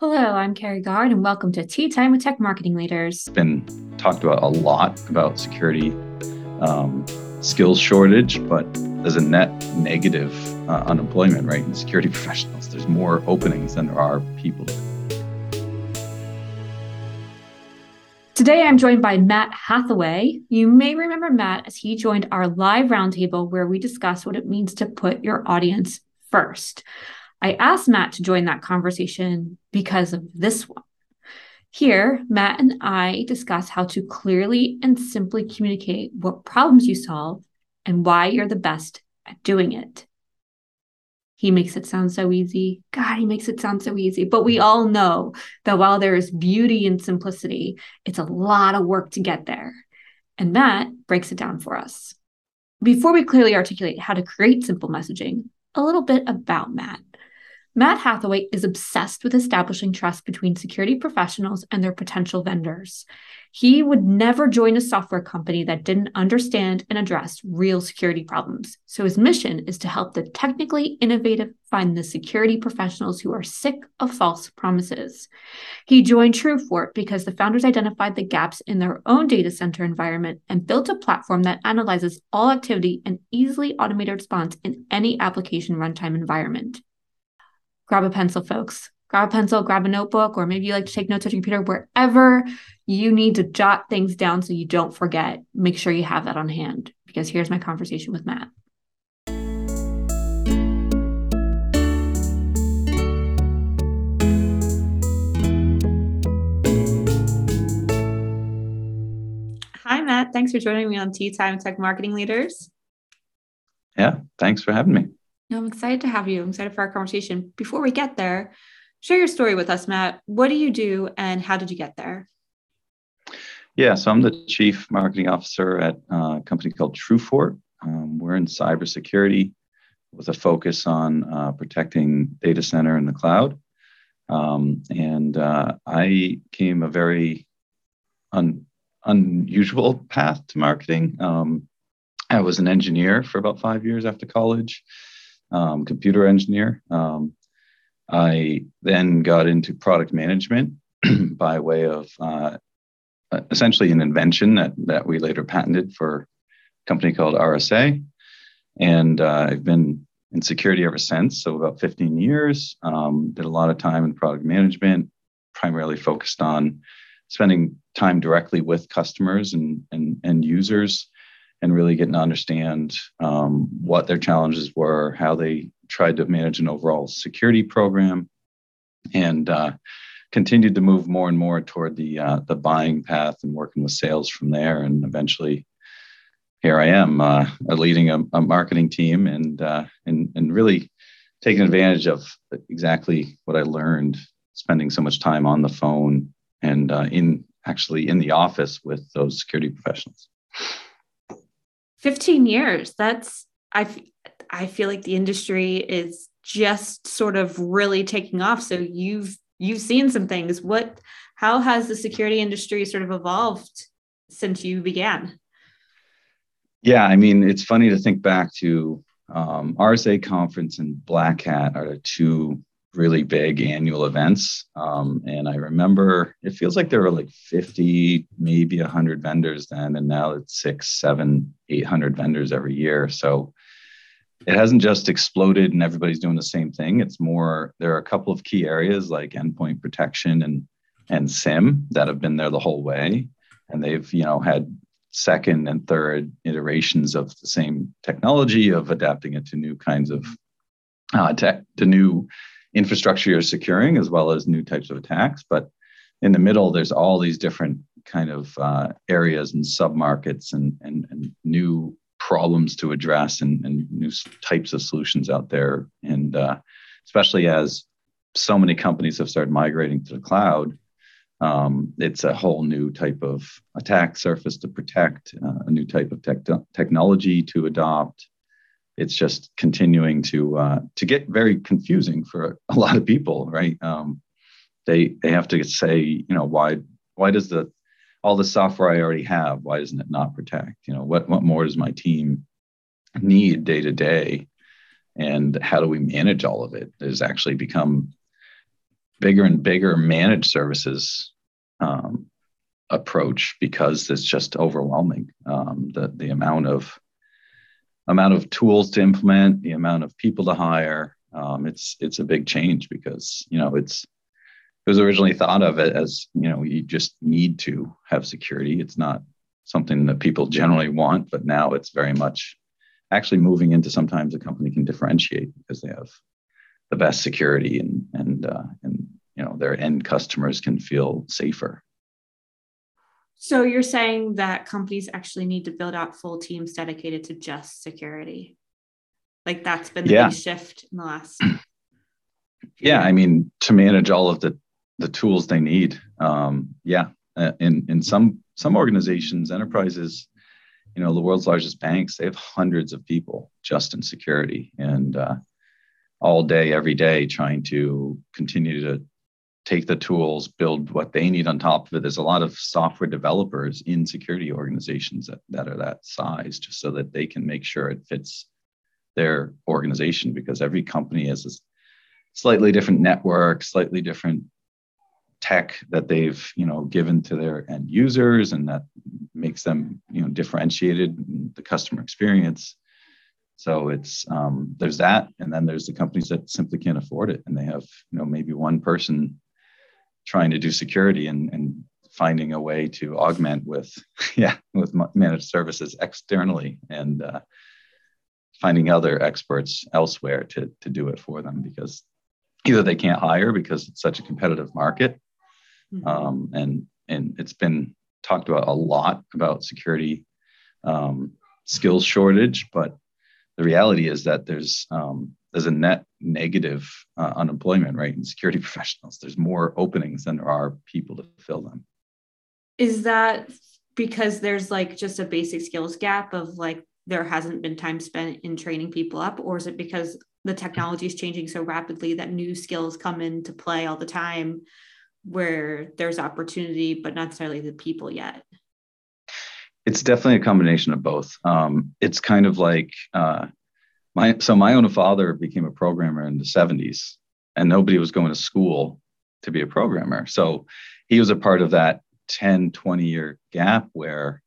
Hello, I'm Kerry Guard, and welcome to Tea Time with Tech Marketing Leaders. It's been talked about a lot about security um, skills shortage, but there's a net negative uh, unemployment rate in security professionals. There's more openings than there are people. Today, I'm joined by Matt Hathaway. You may remember Matt as he joined our live roundtable where we discussed what it means to put your audience first. I asked Matt to join that conversation because of this one. Here, Matt and I discuss how to clearly and simply communicate what problems you solve and why you're the best at doing it. He makes it sound so easy. God, he makes it sound so easy. But we all know that while there is beauty in simplicity, it's a lot of work to get there. And Matt breaks it down for us. Before we clearly articulate how to create simple messaging, a little bit about Matt. Matt Hathaway is obsessed with establishing trust between security professionals and their potential vendors. He would never join a software company that didn't understand and address real security problems. So his mission is to help the technically innovative find the security professionals who are sick of false promises. He joined TrueFort because the founders identified the gaps in their own data center environment and built a platform that analyzes all activity and easily automated response in any application runtime environment grab a pencil, folks. Grab a pencil, grab a notebook, or maybe you like to take notes on your computer, wherever you need to jot things down so you don't forget. Make sure you have that on hand because here's my conversation with Matt. Hi, Matt. Thanks for joining me on Tea Time Tech Marketing Leaders. Yeah, thanks for having me. No, I'm excited to have you. I'm excited for our conversation. Before we get there, share your story with us, Matt. What do you do and how did you get there? Yeah, so I'm the chief marketing officer at a company called TrueFort. Um, we're in cybersecurity with a focus on uh, protecting data center in the cloud. Um, and uh, I came a very un- unusual path to marketing. Um, I was an engineer for about five years after college um, computer engineer. Um, I then got into product management by way of uh, essentially an invention that, that we later patented for a company called RSA. And uh, I've been in security ever since, so about 15 years. Um, did a lot of time in product management, primarily focused on spending time directly with customers and, and, and users and really getting to understand um, what their challenges were, how they tried to manage an overall security program, and uh, continued to move more and more toward the uh, the buying path and working with sales from there. And eventually, here I am, uh, leading a, a, marketing team and uh, and and really taking advantage of exactly what I learned, spending so much time on the phone and uh, in actually in the office with those security professionals. 15 years. That's I I feel like the industry is just sort of really taking off. So you've you've seen some things. What how has the security industry sort of evolved since you began? Yeah, I mean, it's funny to think back to um, RSA conference and Black Hat are the two really big annual events. Um, and I remember it feels like there were like 50, maybe 100 vendors then, and now it's six, seven, 800 vendors every year. So it hasn't just exploded and everybody's doing the same thing. It's more, there are a couple of key areas like endpoint protection and, and SIEM that have been there the whole way. And they've, you know, had second and third iterations of the same technology of adapting it to new kinds of uh, tech, to new infrastructure you're securing as well as new types of attacks. But in the middle, there's all these different kind of uh, areas and submarkets and, and, and new problems to address and, and new types of solutions out there. And uh, especially as so many companies have started migrating to the cloud, um, it's a whole new type of attack surface to protect, uh, a new type of tech- technology to adopt, it's just continuing to uh, to get very confusing for a lot of people, right? Um, they they have to say, you know, why why does the all the software I already have, why doesn't it not protect? You know, what what more does my team need day to day, and how do we manage all of it? Has actually become bigger and bigger managed services um, approach because it's just overwhelming. Um, the the amount of amount of tools to implement, the amount of people to hire. Um, it's it's a big change because you know it's it was originally thought of as you know you just need to have security. It's not something that people generally want, but now it's very much actually moving into sometimes a company can differentiate because they have the best security and and uh, and you know their end customers can feel safer so you're saying that companies actually need to build out full teams dedicated to just security like that's been the yeah. big shift in the last yeah i mean to manage all of the the tools they need um, yeah uh, in in some some organizations enterprises you know the world's largest banks they have hundreds of people just in security and uh, all day every day trying to continue to take the tools build what they need on top of it. There's a lot of software developers in security organizations that, that are that size just so that they can make sure it fits their organization because every company has a slightly different network slightly different tech that they've you know given to their end users and that makes them you know differentiated the customer experience. So it's um, there's that and then there's the companies that simply can't afford it and they have you know maybe one person trying to do security and, and finding a way to augment with yeah with managed services externally and uh, finding other experts elsewhere to, to do it for them because either they can't hire because it's such a competitive market Mm-hmm. Um, and and it's been talked about a lot about security um, skills shortage, but the reality is that there's um, there's a net negative uh, unemployment rate in security professionals. There's more openings than there are people to fill them. Is that because there's like just a basic skills gap of like there hasn't been time spent in training people up, or is it because the technology is changing so rapidly that new skills come into play all the time where there's opportunity, but not necessarily the people yet? It's definitely a combination of both. Um, it's kind of like uh, my so my own father became a programmer in the 70s, and nobody was going to school to be a programmer. So he was a part of that 10, 20 year gap where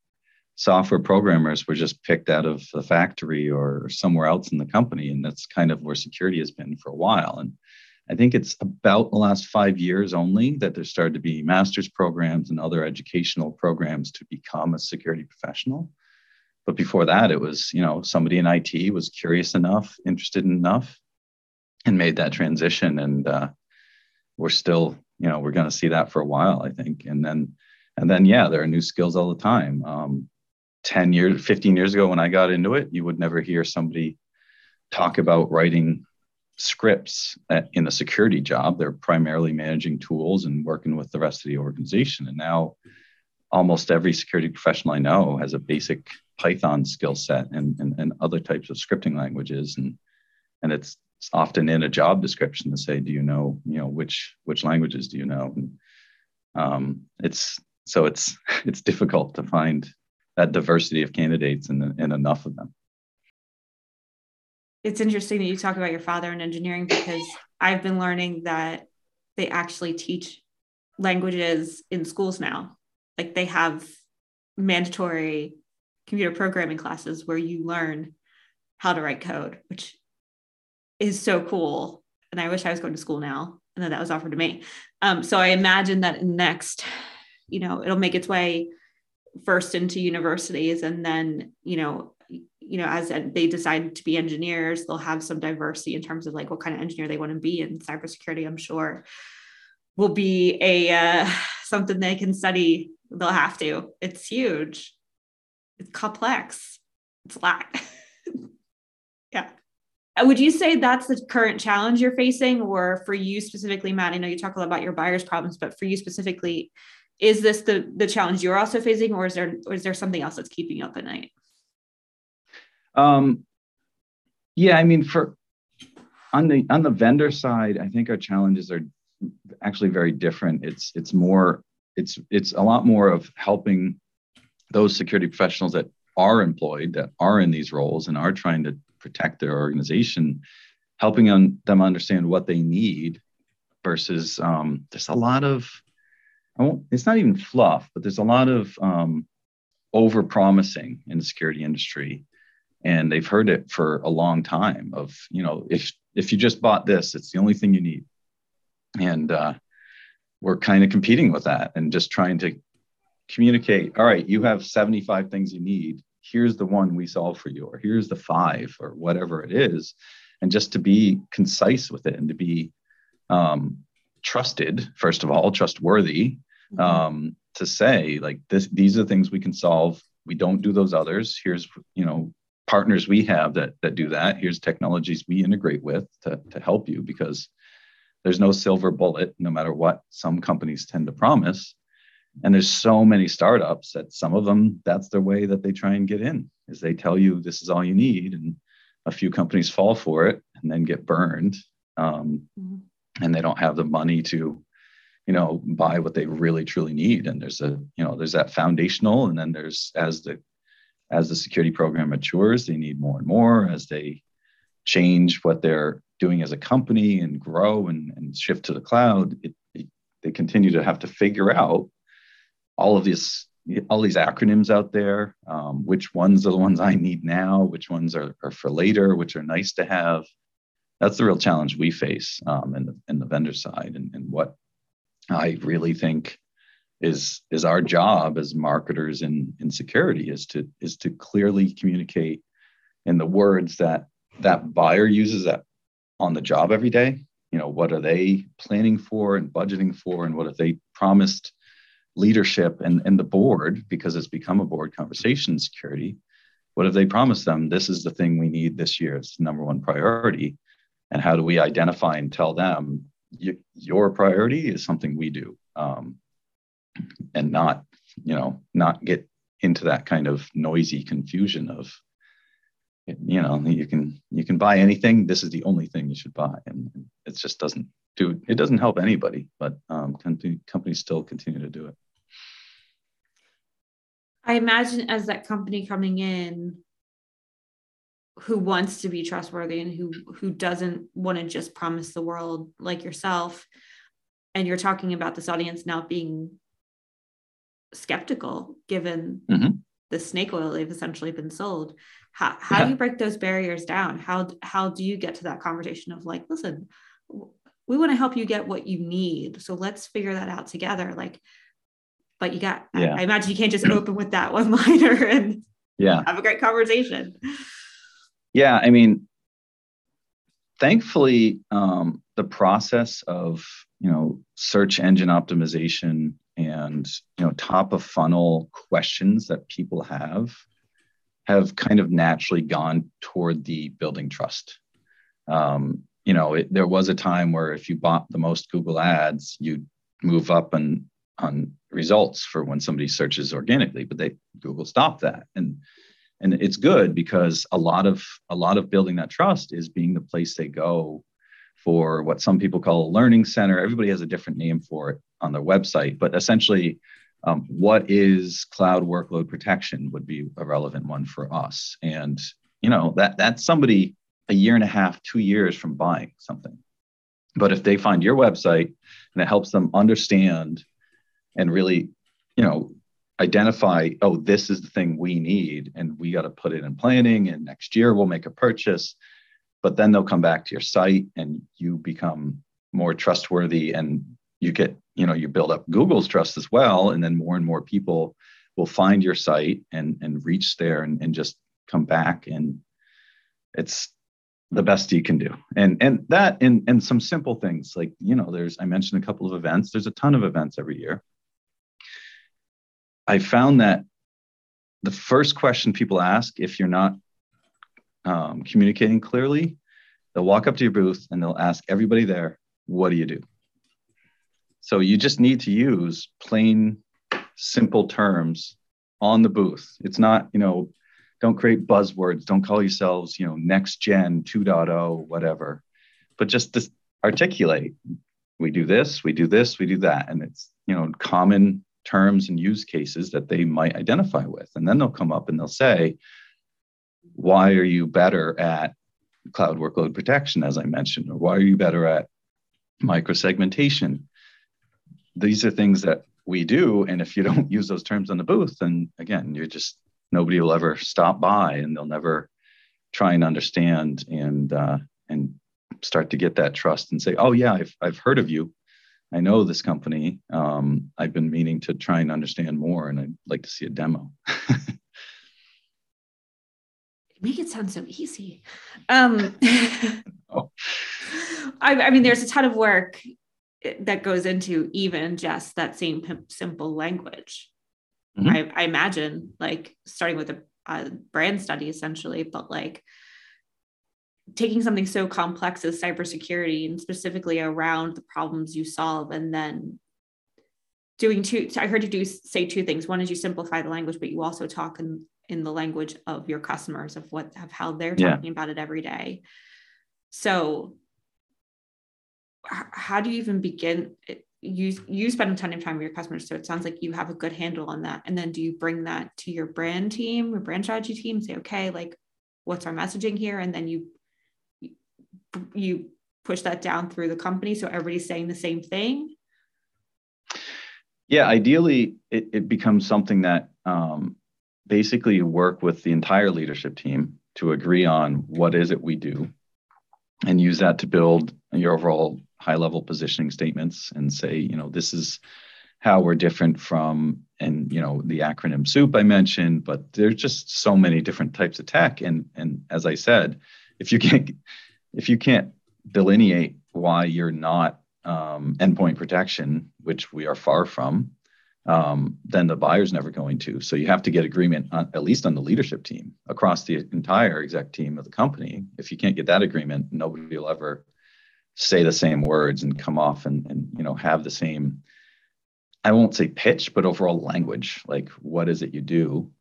software programmers were just picked out of the factory or somewhere else in the company. And that's kind of where security has been for a while. And I think it's about the last five years only that there started to be master's programs and other educational programs to become a security professional. But before that, it was, you know, somebody in IT was curious enough, interested enough, and made that transition. And uh, we're still, you know, we're going to see that for a while, I think. And then, and then, yeah, there are new skills all the time. Um, 10 years, 15 years ago, when I got into it, you would never hear somebody talk about writing scripts in a security job. They're primarily managing tools and working with the rest of the organization. And now almost every security professional I know has a basic Python skill set and, and, and other types of scripting languages. And, and it's, it's often in a job description to say, do you know, you know, which, which languages do you know? And um, it's, so it's, it's difficult to find that diversity of candidates and, and enough of them it's interesting that you talk about your father in engineering because I've been learning that they actually teach languages in schools now. Like they have mandatory computer programming classes where you learn how to write code, which is so cool. And I wish I was going to school now and then that was offered to me. Um, so I imagine that next, you know, it'll make its way first into universities and then, you know, you know, as they decide to be engineers, they'll have some diversity in terms of like what kind of engineer they want to be. in cybersecurity, I'm sure, will be a uh, something they can study. They'll have to. It's huge. It's complex. It's a lot. yeah. Uh, would you say that's the current challenge you're facing, or for you specifically, Matt? I know you talk a lot about your buyer's problems, but for you specifically, is this the the challenge you're also facing, or is there or is there something else that's keeping you up at night? Um, yeah, I mean, for on the on the vendor side, I think our challenges are actually very different. It's it's more it's it's a lot more of helping those security professionals that are employed that are in these roles and are trying to protect their organization helping on them understand what they need versus um, there's a lot of I won't, it's not even fluff, but there's a lot of um, over promising in the security industry. And they've heard it for a long time of, you know, if if you just bought this, it's the only thing you need. And uh, we're kind of competing with that and just trying to communicate, all right, you have 75 things you need. Here's the one we solve for you, or here's the five, or whatever it is. And just to be concise with it and to be um, trusted, first of all, trustworthy, mm-hmm. um, to say like this, these are things we can solve. We don't do those others. Here's, you know, partners we have that that do that. Here's technologies we integrate with to, to help you because there's no silver bullet, no matter what some companies tend to promise. And there's so many startups that some of them, that's their way that they try and get in, is they tell you this is all you need. And a few companies fall for it and then get burned. Um, mm-hmm and they don't have the money to you know buy what they really truly need and there's a you know there's that foundational and then there's as the as the security program matures they need more and more as they change what they're doing as a company and grow and, and shift to the cloud it, it, they continue to have to figure out all of these all these acronyms out there um, which ones are the ones i need now which ones are, are for later which are nice to have. That's the real challenge we face um, in the in the vendor side, and, and what I really think is is our job as marketers in in security is to is to clearly communicate in the words that that buyer uses that on the job every day. You know what are they planning for and budgeting for and what have they promised leadership and, and the board because it's become a board conversation security what have they promised them? This is the thing we need this year. It's the number one priority. And how do we identify and tell them your priority is something we do um, and not you know not get into that kind of noisy confusion of you know you can you can buy anything. This is the only thing you should buy. And it just doesn't do it doesn't help anybody but um, companies still continue to do it. I imagine as that company coming in who wants to be trustworthy and who who doesn't want to just promise the world like yourself and you're talking about this audience now being skeptical given mm-hmm. the snake oil they've essentially been sold how, how yeah. do you break those barriers down how how do you get to that conversation of like listen we want to help you get what you need so let's figure that out together like but you got yeah. I, I imagine you can't just open with that one liner and yeah have a great conversation yeah, I mean, thankfully, um, the process of you know search engine optimization and you know top of funnel questions that people have have kind of naturally gone toward the building trust. Um, you know, it, there was a time where if you bought the most Google ads, you'd move up on on results for when somebody searches organically, but they Google stopped that. And and it's good because a lot of a lot of building that trust is being the place they go for what some people call a learning center everybody has a different name for it on their website but essentially um, what is cloud workload protection would be a relevant one for us and you know that that's somebody a year and a half two years from buying something but if they find your website and it helps them understand and really you know identify, oh, this is the thing we need, and we got to put it in planning, and next year we'll make a purchase. But then they'll come back to your site and you become more trustworthy and you get, you know, you build up Google's trust as well. And then more and more people will find your site and and reach there and, and just come back. And it's the best you can do. And and that and and some simple things like, you know, there's I mentioned a couple of events. There's a ton of events every year I found that the first question people ask if you're not um, communicating clearly, they'll walk up to your booth and they'll ask everybody there, What do you do? So you just need to use plain, simple terms on the booth. It's not, you know, don't create buzzwords, don't call yourselves, you know, next gen 2.0, whatever, but just articulate we do this, we do this, we do that. And it's, you know, common terms and use cases that they might identify with. And then they'll come up and they'll say, why are you better at cloud workload protection, as I mentioned, or why are you better at microsegmentation. These are things that we do. And if you don't use those terms on the booth, then again, you're just nobody will ever stop by and they'll never try and understand and uh, and start to get that trust and say, oh yeah, I've I've heard of you. I know this company. Um, I've been meaning to try and understand more, and I'd like to see a demo. Make it sound so easy. Um, oh. I, I mean, there's a ton of work that goes into even just that same simple language. Mm-hmm. I, I, imagine like starting with a, a, brand study essentially, but like taking something so complex as cybersecurity and specifically around the problems you solve and then doing two i heard you do say two things one is you simplify the language but you also talk in in the language of your customers of what of how they're talking yeah. about it every day so how do you even begin you you spend a ton of time with your customers so it sounds like you have a good handle on that. And then do you bring that to your brand team your brand strategy team say okay like what's our messaging here? And then you you push that down through the company so everybody's saying the same thing? Yeah ideally it, it becomes something that um, basically you work with the entire leadership team to agree on what is it we do and use that to build your overall high level positioning statements and say you know this is how we're different from and you know the acronym soup i mentioned but there's just so many different types of tech and and as i said if you can't if you can't delineate why you're not um, endpoint protection which we are far from um, then the buyer's never going to. So you have to get agreement on, at least on the leadership team across the entire exec team of the company. If you can't get that agreement, nobody will ever say the same words and come off and, and you know have the same. I won't say pitch, but overall language. Like what is it you do?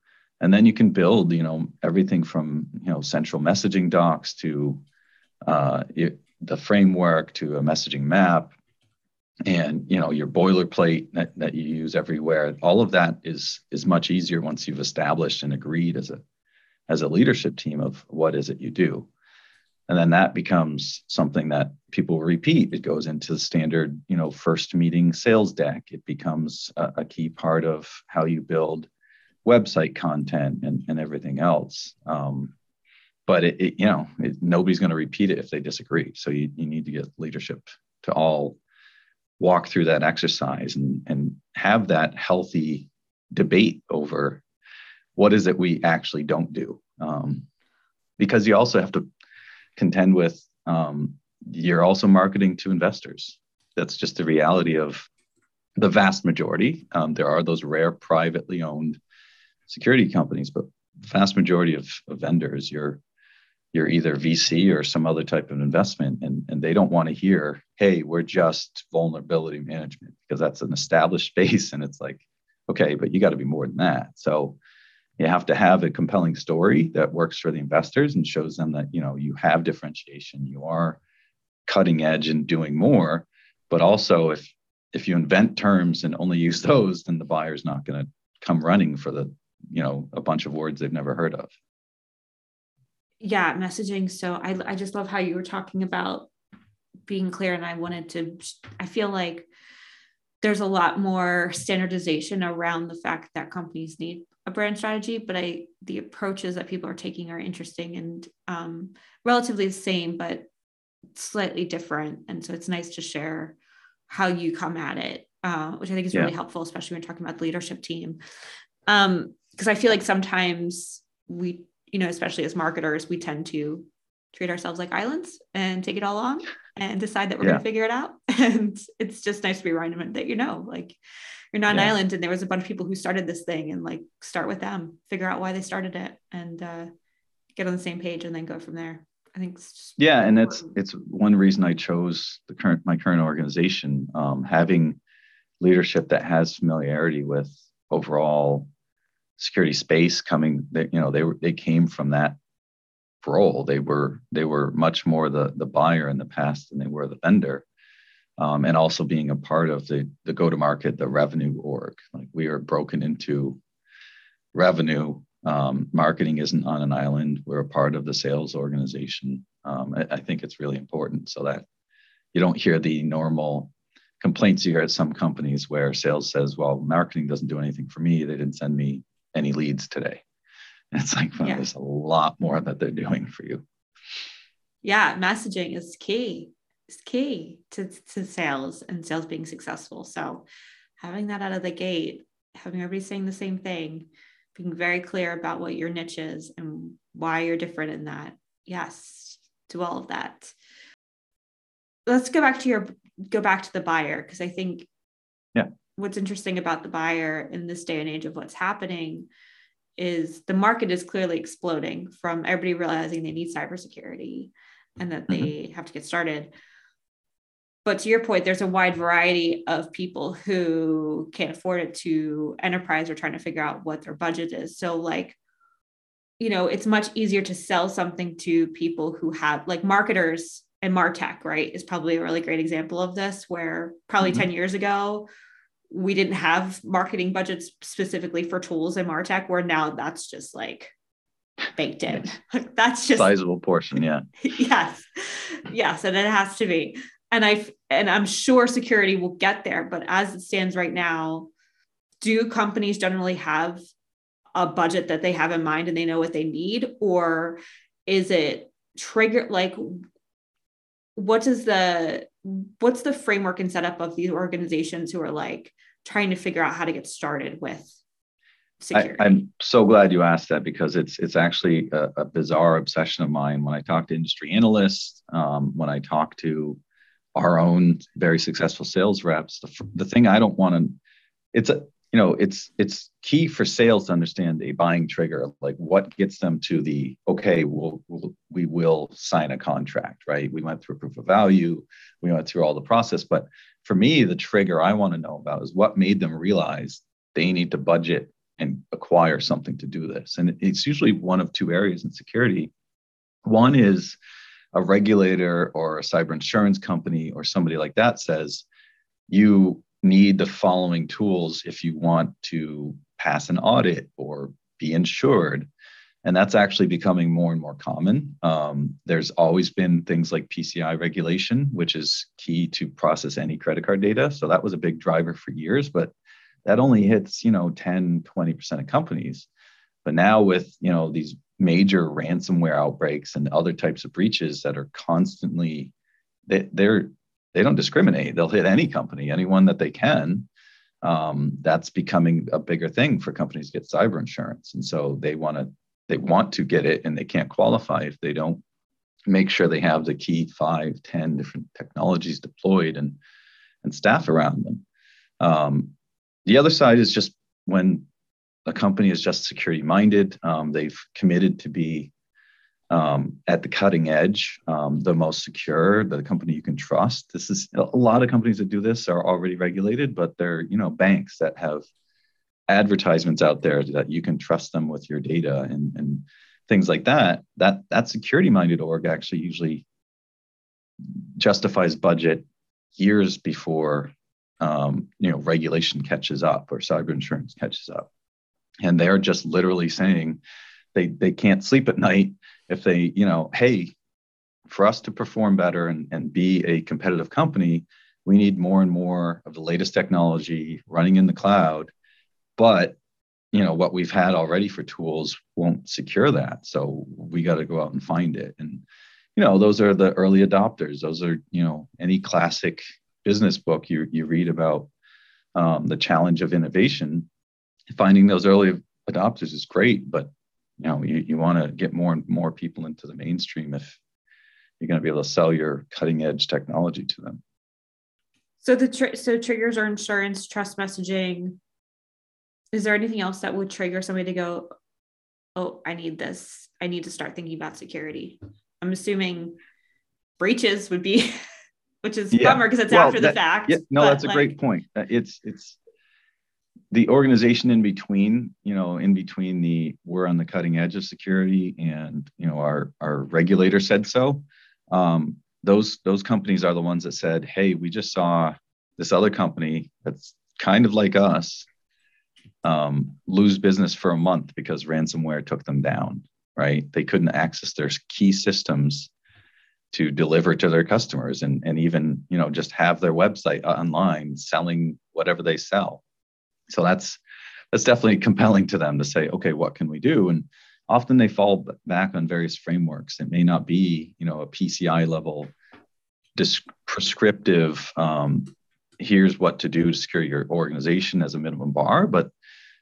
And then you can build, you know, everything from you know central messaging docs to uh, it, the framework to a messaging map and you know your boilerplate that, that you use everywhere all of that is is much easier once you've established and agreed as a as a leadership team of what is it you do and then that becomes something that people repeat. It goes into the standard you know first meeting sales deck. It becomes a, a key part of how you build website content and, and everything else. Um, but it, it, you know it, nobody's going to repeat it if they disagree. So you, you need to get leadership to all walk through that exercise and, and have that healthy debate over what is it we actually don't do. Um, because you also have to contend with um, you're also marketing to investors. That's just the reality of the vast majority. Um, there are those rare privately owned security companies, but the vast majority of, of vendors, you're you're either VC or some other type of investment, and, and they don't want to hear, hey, we're just vulnerability management because that's an established space. And it's like, okay, but you got to be more than that. So you have to have a compelling story that works for the investors and shows them that you know you have differentiation, you are cutting edge and doing more. But also if if you invent terms and only use those, then the buyer's not going to come running for the, you know, a bunch of words they've never heard of yeah messaging so I, I just love how you were talking about being clear and i wanted to i feel like there's a lot more standardization around the fact that companies need a brand strategy but i the approaches that people are taking are interesting and um, relatively the same but slightly different and so it's nice to share how you come at it uh, which i think is really helpful especially when talking about the leadership team because um, i feel like sometimes we you know, especially as marketers, we tend to treat ourselves like islands and take it all on and decide that we're yeah. going to figure it out. And it's just nice to be reminded that, you know, like you're not yeah. an island and there was a bunch of people who started this thing and like start with them, figure out why they started it and uh, get on the same page and then go from there. I think yeah, and it's it's one reason I chose the current my current organization, um, having leadership that has familiarity with overall security space coming that you know they were they came from that role they were they were much more the the buyer in the past than they were the vendor um, and also being a part of the the go to market the revenue org like we are broken into revenue um, marketing isn't on an island we're a part of the sales organization um, I, I, think it's really important so that you don't hear the normal complaints you hear at some companies where sales says, well, marketing doesn't do anything for me. They didn't send me any leads today. And it's like, well, yeah. there's a lot more that they're doing for you. Yeah, messaging is key. Is key to, to sales and sales being successful. So having that out of the gate, having everybody saying the same thing, being very clear about what your niche is and why you're different in that. Yes, do all of that. Let's go back to your go back to the buyer because I think yeah what's interesting about the buyer in this day and age of what's happening is the market is clearly exploding from everybody realizing they need cybersecurity and that mm-hmm. they have to get started. But to your point, there's a wide variety of people who can't afford it to enterprise or trying to figure out what their budget is. So, like, you know, it's much easier to sell something to people who have like marketers and Martech, right, is probably a really great example of this, where probably mm-hmm. 10 years ago, we didn't have marketing budgets specifically for tools in Martech, where now that's just like baked in. that's just sizable portion. Yeah. yes. Yes. And it has to be. And I and I'm sure security will get there, but as it stands right now, do companies generally have a budget that they have in mind and they know what they need? Or is it trigger like what is the what's the framework and setup of these organizations who are like trying to figure out how to get started with security? I, am so glad you asked that because it's it's actually a, a, bizarre obsession of mine. When I talk to industry analysts, um, when I talk to our own very successful sales reps, the, the thing I don't want to, it's a you know it's it's key for sales to understand a buying trigger like what gets them to the okay we'll, we'll we will sign a contract right? We went through proof of value we went through all the process but for me the trigger i want to know about is what made them realize they need to budget and acquire something to do this. And it's usually one of two areas in security. One is a regulator or a cyber insurance company or somebody like that says you need the following tools if you want to pass an audit or be insured. And that's actually becoming more and more common. Um, there's always been things like PCI regulation, which is key to process any credit card data. So that was a big driver for years, but that only hits, you know, 10, 20% of companies. But now with, you know, these major ransomware outbreaks and other types of breaches that are constantly, they, they're they don't discriminate. They'll hit any company, anyone that they can. Um, that's becoming a bigger thing for companies to get cyber insurance, and so they want to they want to get it, and they can't qualify if they don't make sure they have the key five, ten different technologies deployed and and staff around them. Um, the other side is just when a company is just security minded, um, they've committed to be um, at the cutting edge, um, the most secure, the company you can trust. This is a lot of companies that do this are already regulated, but they're you know banks that have advertisements out there that you can trust them with your data and, and things like that. That that security minded org actually usually justifies budget years before um, you know regulation catches up or cyber insurance catches up, and they're just literally saying they they can't sleep at night if they, you know, hey, for us to perform better and, and be a competitive company, we need more and more of the latest technology running in the cloud. But you know what we've had already for tools won't secure that. So we got to go out and find it. And you know those are the early adopters. Those are you know any classic business book you, you read about um, the challenge of innovation finding those early adopters is great but you know you, you want to get more and more people into the mainstream if you're going to be able to sell your cutting edge technology to them. So the tr- so triggers are insurance trust messaging. Is there anything else that would trigger somebody to go oh i need this. I need to start thinking about security. I'm assuming breaches would be which is yeah. bummer because it's well, after that, the fact yeah, no that's a like, great point. It's it's the organization in between, you know, in between the we're on the cutting edge of security and you know our our regulator said so. Um, those those companies are the ones that said, "Hey, we just saw this other company that's kind of like us um, lose business for a month because ransomware took them down. Right? They couldn't access their key systems to deliver to their customers and, and even you know just have their website online selling whatever they sell so that's that's definitely compelling to them to say okay what can we do? And often they fall back on various frameworks. It may not be you know a pci level prescriptive um, here's what to do to secure your organization as a minimum bar but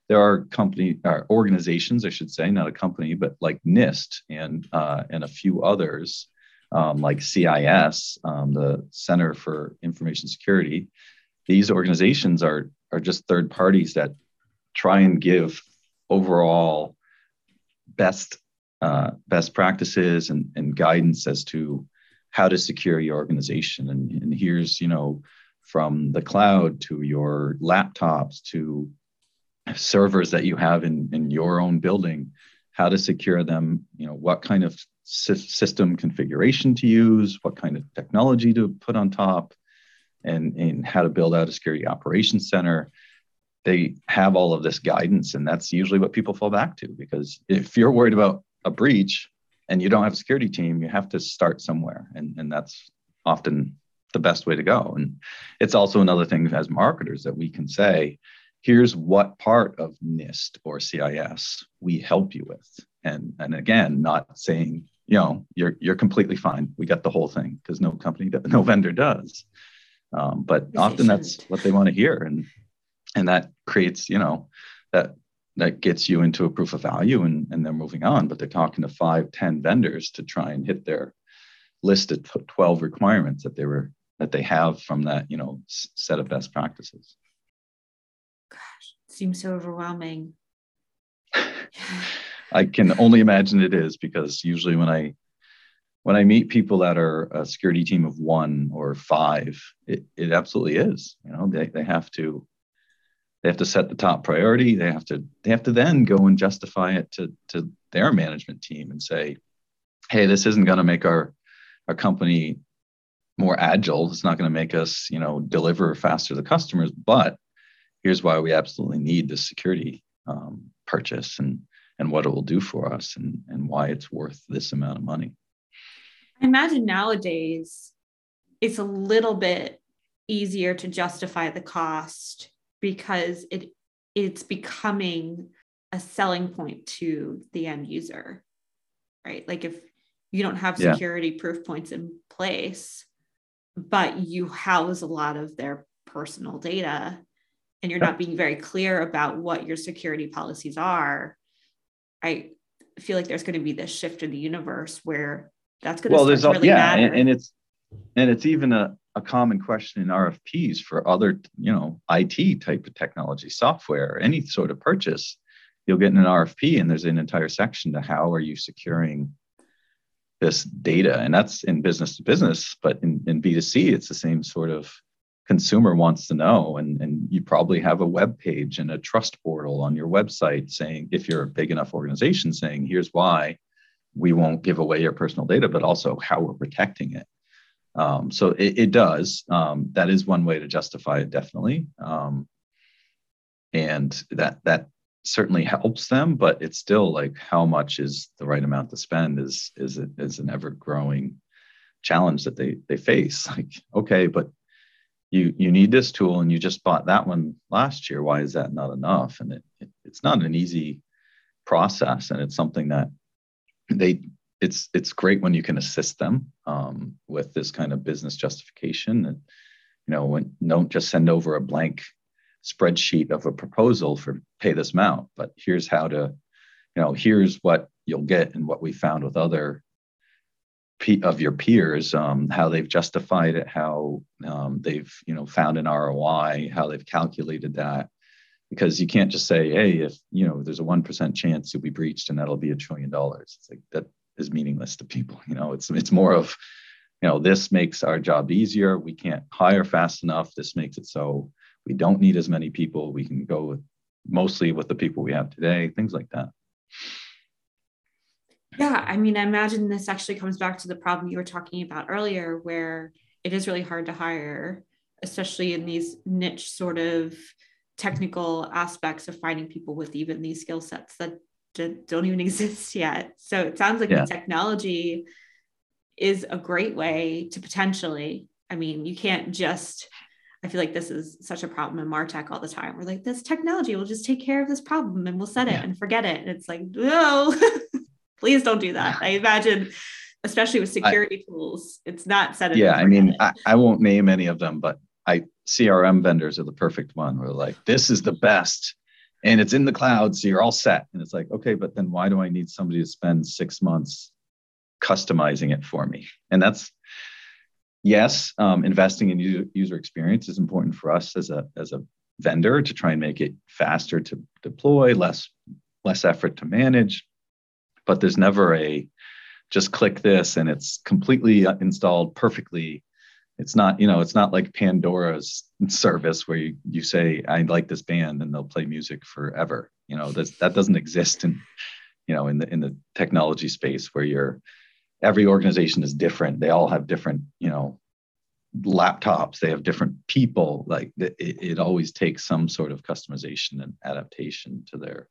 there are company or organizations i should say not a company but like NIST and uh, and a few others um, like CIS, um, the Center for Information Security, these organizations are are just third parties that try and give overall best uh, best practices and, and guidance as to how to secure your organization. And, and here's you know from the cloud to your laptops to servers that you have in, in your own building how to secure them you know what kind of system configuration to use, what kind of technology to put on top, and, and how to build out a security operations center. They have all of this guidance, and that's usually what people fall back to because if you're worried about a breach and you don't have a security team, you have to start somewhere, and, and that's often the best way to go. And it's also another thing as marketers that we can say, here's what part of NIST or CIS we help you with. And, and again, not saying you know you're you're completely fine we got the whole thing because no company no vendor does um, but often that's what they want to hear and and that creates you know that that gets you into a proof of value and, and they're moving on. But they're talking to five ten vendors to try and hit their list of 12 requirements that they were that they have from that you know set of best practices. Gosh seems so overwhelming. I can only imagine it is because usually when I when I meet people that are a security team of one or five, it, it absolutely is. You know, they, they have to they have to set the top priority. They have to they have to then go and justify it to to their management team and say, hey, this isn't going to make our our company more agile. It's not going to make us, you know, deliver faster to customers. But here's why we absolutely need this security um, purchase. And and what it will do for us and, and why it's worth this amount of money. I imagine nowadays it's a little bit easier to justify the cost because it it's becoming a selling point to the end user right like if you don't have security yeah. proof points in place but you house a lot of their personal data and you're not being very clear about what your security policies are I feel like there's going to be this shift in the universe where that's going to well, there's all, really yeah. And, and it's and it's even a, a common question in RFPs for other, you know, IT type of technology, software, any sort of purchase. You'll get in an RFP and there's an entire section to how are you securing this data? And that's in business to business, but in, in B2C, it's the same sort of consumer wants to know and, and you probably have a web page and a trust portal on your website saying if you're a big enough organization saying here's why we won't give away your personal data but also how we're protecting it. Um, so it, it does. Um, that is one way to justify it definitely. Um, and that that certainly helps them but it's still like how much is the right amount to spend is is it is an ever growing challenge that they they face. Like okay but you you need this tool and you just bought that one last year. Why is that not enough? And it, it, it's not an easy process and it's something that they it's it's great when you can assist them um, with this kind of business justification and you know when don't just send over a blank spreadsheet of a proposal for pay this amount but here's how to you know here's what you'll get and what we found with other of your peers, um, how they've justified it, how um, they've you know found an ROI, how they've calculated that, because you can't just say, hey, if you know there's a one percent chance you'll be breached and that'll be a trillion dollars. It's like that is meaningless to people. You know, it's it's more of you know this makes our job easier. We can't hire fast enough. This makes it so we don't need as many people. We can go with mostly with the people we have today. Things like that. Yeah, I mean, I imagine this actually comes back to the problem you were talking about earlier, where it is really hard to hire, especially in these niche sort of technical aspects of finding people with even these skill sets that don't even exist yet. So it sounds like yeah. the technology is a great way to potentially, I mean, you can't just I feel like this is such a problem in Martech all the time. We're like, this technology will just take care of this problem and we'll set it yeah. and forget it. And it's like, no, please don't do that. I imagine, especially with security I, tools, it's not set. Yeah, I mean, I, I, won't name any of them, but I CRM vendors are the perfect one. We're like, this is the best. And it's in the cloud, so you're all set. And it's like, okay, but then why do I need somebody to spend six months customizing it for me? And that's yes, um, investing in user, user experience is important for us as a as a vendor to try and make it faster to deploy, less less effort to manage. But there's never a just click this and it's completely uh, installed perfectly. It's not, you know, it's not like Pandora's service where you, you say, I like this band and they'll play music forever. You know, that's, that doesn't exist in, you know, in the in the technology space where you're every organization is different. They all have different, you know, laptops. They have different people. Like it, it always takes some sort of customization and adaptation to their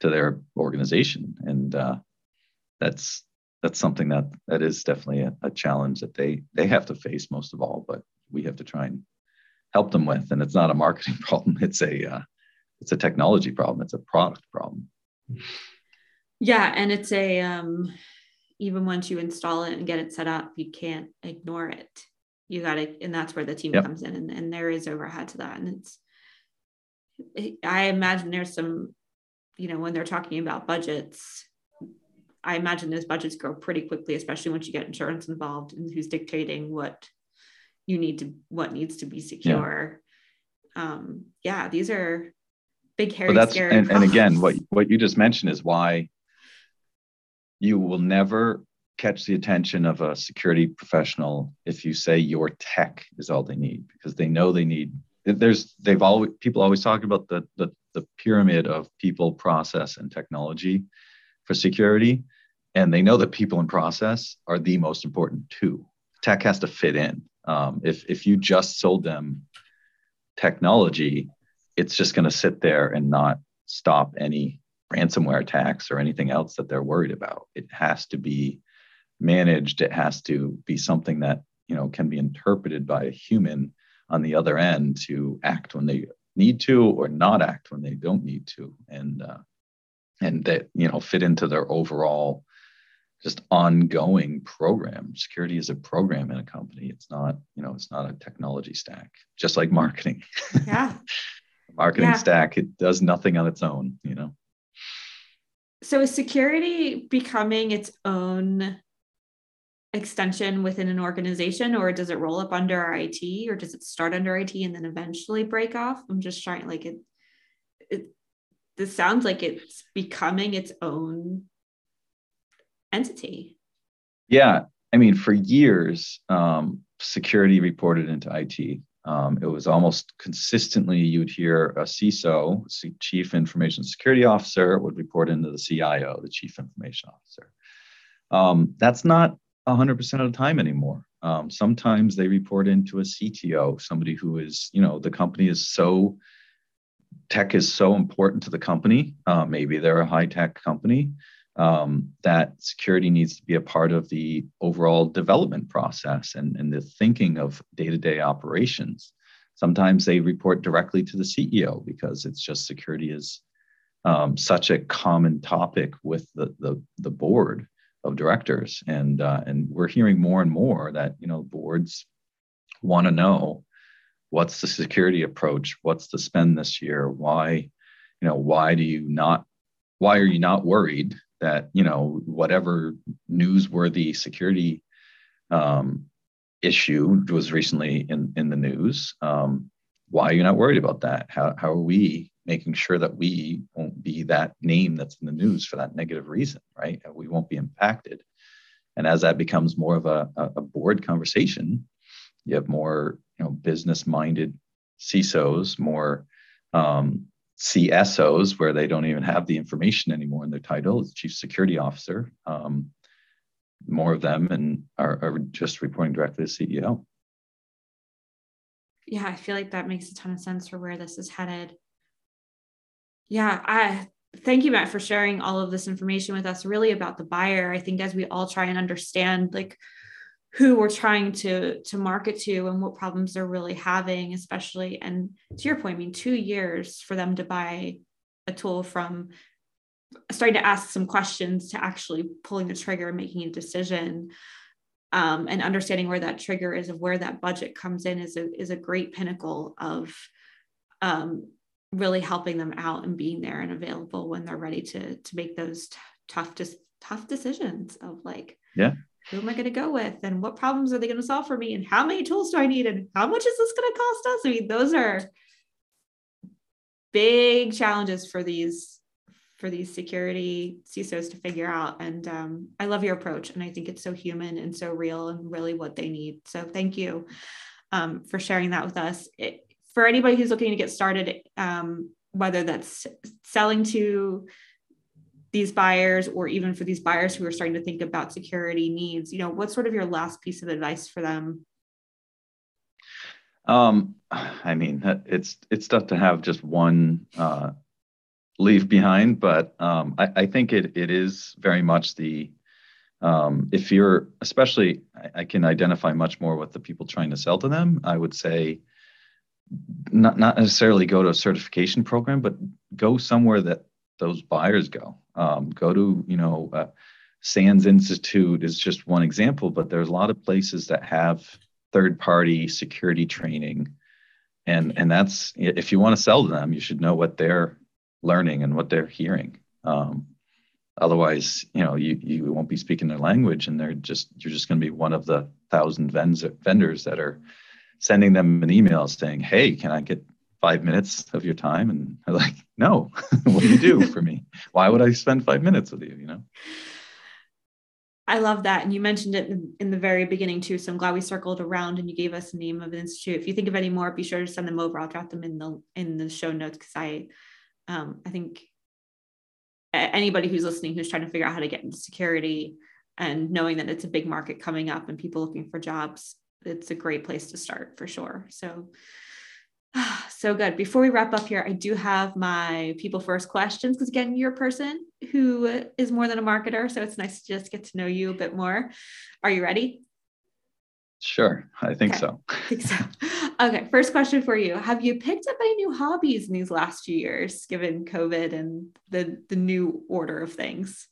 to their organization, and uh, that's that's something that that is definitely a, a challenge that they they have to face most of all. But we have to try and help them with. And it's not a marketing problem. It's a uh, it's a technology problem. It's a product problem. Yeah, and it's a um, even once you install it and get it set up, you can't ignore it. You got to, and that's where the team yep. comes in, and, and there is overhead to that. And it's, I imagine there's some, you know, when they're talking about budgets, I imagine those budgets grow pretty quickly, especially once you get insurance involved and who's dictating what you need to, what needs to be secure. Yeah, um, yeah these are big, hairy, that's, scary. And, and again, what what you just mentioned is why you will never catch the attention of a security professional if you say your tech is all they need because they know they need there's they've always people always talk about the, the the pyramid of people process and technology for security and they know that people and process are the most important too tech has to fit in um, if if you just sold them technology it's just going to sit there and not stop any ransomware attacks or anything else that they're worried about. It has to be managed. It has to be something that you know can be interpreted by a human on the other end to act when they need to or not act when they don't need to, and uh, and that you know fit into their overall just ongoing program. Security is a program in a company. It's not you know it's not a technology stack. Just like marketing. Yeah. marketing yeah. stack it does nothing on its own you know so is security becoming its own extension within an organization or does it roll up under IT or does it start under IT and then eventually break off? I'm just trying like it it this sounds like it's becoming its own entity. Yeah. I mean, for years, um, security reported into IT. Um, it was almost consistently you'd hear a CISO, Chief Information Security Officer, would report into the CIO, the Chief Information Officer. Um, that's not 100% of the time anymore. Um, sometimes they report into a CTO, somebody who is, you know, the company is so, tech is so important to the company. Uh, maybe they're a high tech company um, that security needs to be a part of the overall development process and, and the thinking of day-to-day operations. Sometimes they report directly to the ceo because it's just security is um, such a common topic with the, the, the board of directors. And uh, and we're hearing more and more that you know boards want to know what's the security approach what's the spend this year why you know why do you not why are you not worried that you know whatever newsworthy security um, issue was recently in in the news. Um, why are you not worried about that? How how are we making sure that we won't be that name that's in the news for that negative reason, right? We won't be impacted. And as that becomes more of a, a board conversation, you have more you know business minded CISOs, more um, CSOs, where they don't even have the information anymore in their title, as chief security officer. Um, more of them and are, are just reporting directly to the CEO. Yeah, I feel like that makes a ton of sense for where this is headed. Yeah, I thank you, Matt, for sharing all of this information with us really about the buyer. I think as we all try and understand like who we're trying to to market to and what problems they're really having, especially and to your point, I mean, two years for them to buy a tool from starting to ask some questions to actually pulling the trigger and making a decision um, and understanding where that trigger is of where that budget comes in is a, is a great pinnacle of um, really helping them out and being there and available when they're ready to to make those t- tough just tough decisions of like yeah who am I going to go with and what problems are they going to solve for me and how many tools do I need and how much is this going to cost us? I mean, those are big challenges for these for these security CISOs to figure out. And um, I love your approach, and I think it's so human and so real, and really what they need. So thank you um, for sharing that with us. It, for anybody who's looking to get started, um, whether that's selling to these buyers or even for these buyers who are starting to think about security needs, you know, what's sort of your last piece of advice for them? Um, I mean, it's it's tough to have just one uh, leave behind, but um, I, I, think it it is very much the um, if you're especially I, I, can identify much more with the people trying to sell to them. I would say not not necessarily go to a certification program, but go somewhere that those buyers go. Um, go to you know uh, SANS Institute is just one example, but there's a lot of places that have third party security training and and that's if you want to sell to them you should know what they're learning and what they're hearing. Um, otherwise, you know, you, you won't be speaking their language and they're just, you're just going to be one of the thousand vendors that are sending them an email saying, Hey, can I get five minutes of your time? And they're like, no, what do you do for me? Why would I spend five minutes with you? You know? I love that. And you mentioned it in, the very beginning too. So I'm glad we circled around and you gave us the name of an institute. If you think of any more, be sure to send them over. I'll drop them in the in the show notes because I um, I think anybody who's listening who's trying to figure out how to get into security and knowing that it's a big market coming up and people looking for jobs, it's a great place to start for sure. So, so good. Before we wrap up here, I do have my people first questions because again, you're a person who is more than a marketer, so it's nice to just get to know you a bit more. Are you ready? Sure, I think okay. so. I think so. Okay, first question for you. Have you picked up any new hobbies in these last few years, given COVID and the the new order of things?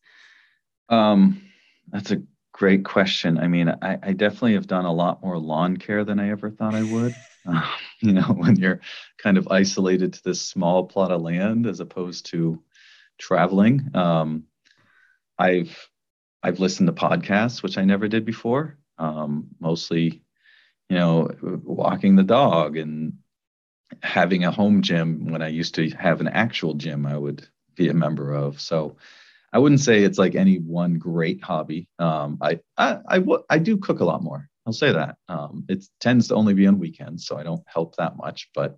Um, that's a great question. I mean, I, I definitely have done a lot more lawn care than I ever thought I would. Uh, you know, when you're kind of isolated to this small plot of land as opposed to traveling. Um, I've I've listened to podcasts, which I never did before um, mostly, you know, walking the dog and having a home gym when I used to have an actual gym I would be a member of. So I wouldn't say it's like any one great hobby. Um, I, I, I, w- I do cook a lot more. I'll say that. Um, it tends to only be on weekends, so I don't help that much, but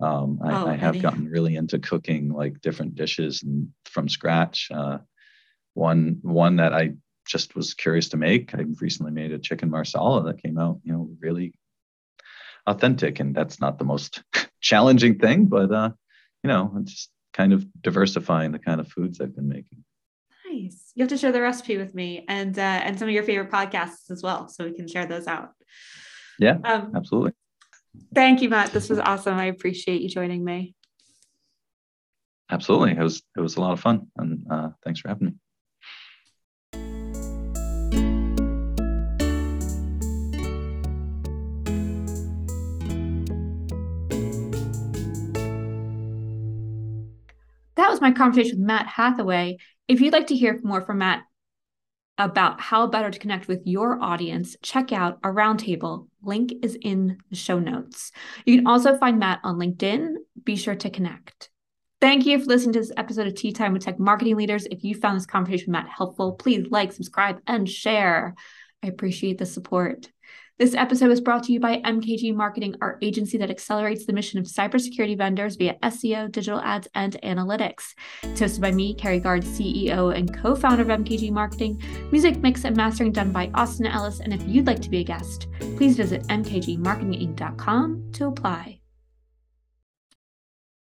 um, I, oh, I, have gotten really into cooking like different dishes and from scratch. Uh, one one that I just was curious to make. I recently made a chicken marsala that came out, you know, really authentic. And that's not the most challenging thing, but uh, you know, just kind of diversifying the kind of foods I've been making. Nice. You have to share the recipe with me and uh, and some of your favorite podcasts as well, so we can share those out. Yeah, um, absolutely. Thank you, Matt. This was awesome. I appreciate you joining me. Absolutely, it was it was a lot of fun, and uh, thanks for having me. that was my conversation with Matt Hathaway. If you'd like to hear more from Matt about how better to connect with your audience, check out our roundtable. Link is in the show notes. You can also find Matt on LinkedIn. Be sure to connect. Thank you for listening to this episode of Tea Time with Tech Marketing Leaders. If you found this conversation with Matt helpful, please like, subscribe, and share. I appreciate the support. This episode is brought to you by MKG Marketing, our agency that accelerates the mission of cybersecurity vendors via SEO, digital ads, and analytics. It's hosted by me, Kerry Guard, CEO and co founder of MKG Marketing. Music mix and mastering done by Austin Ellis. And if you'd like to be a guest, please visit mkgmarketinginc.com to apply.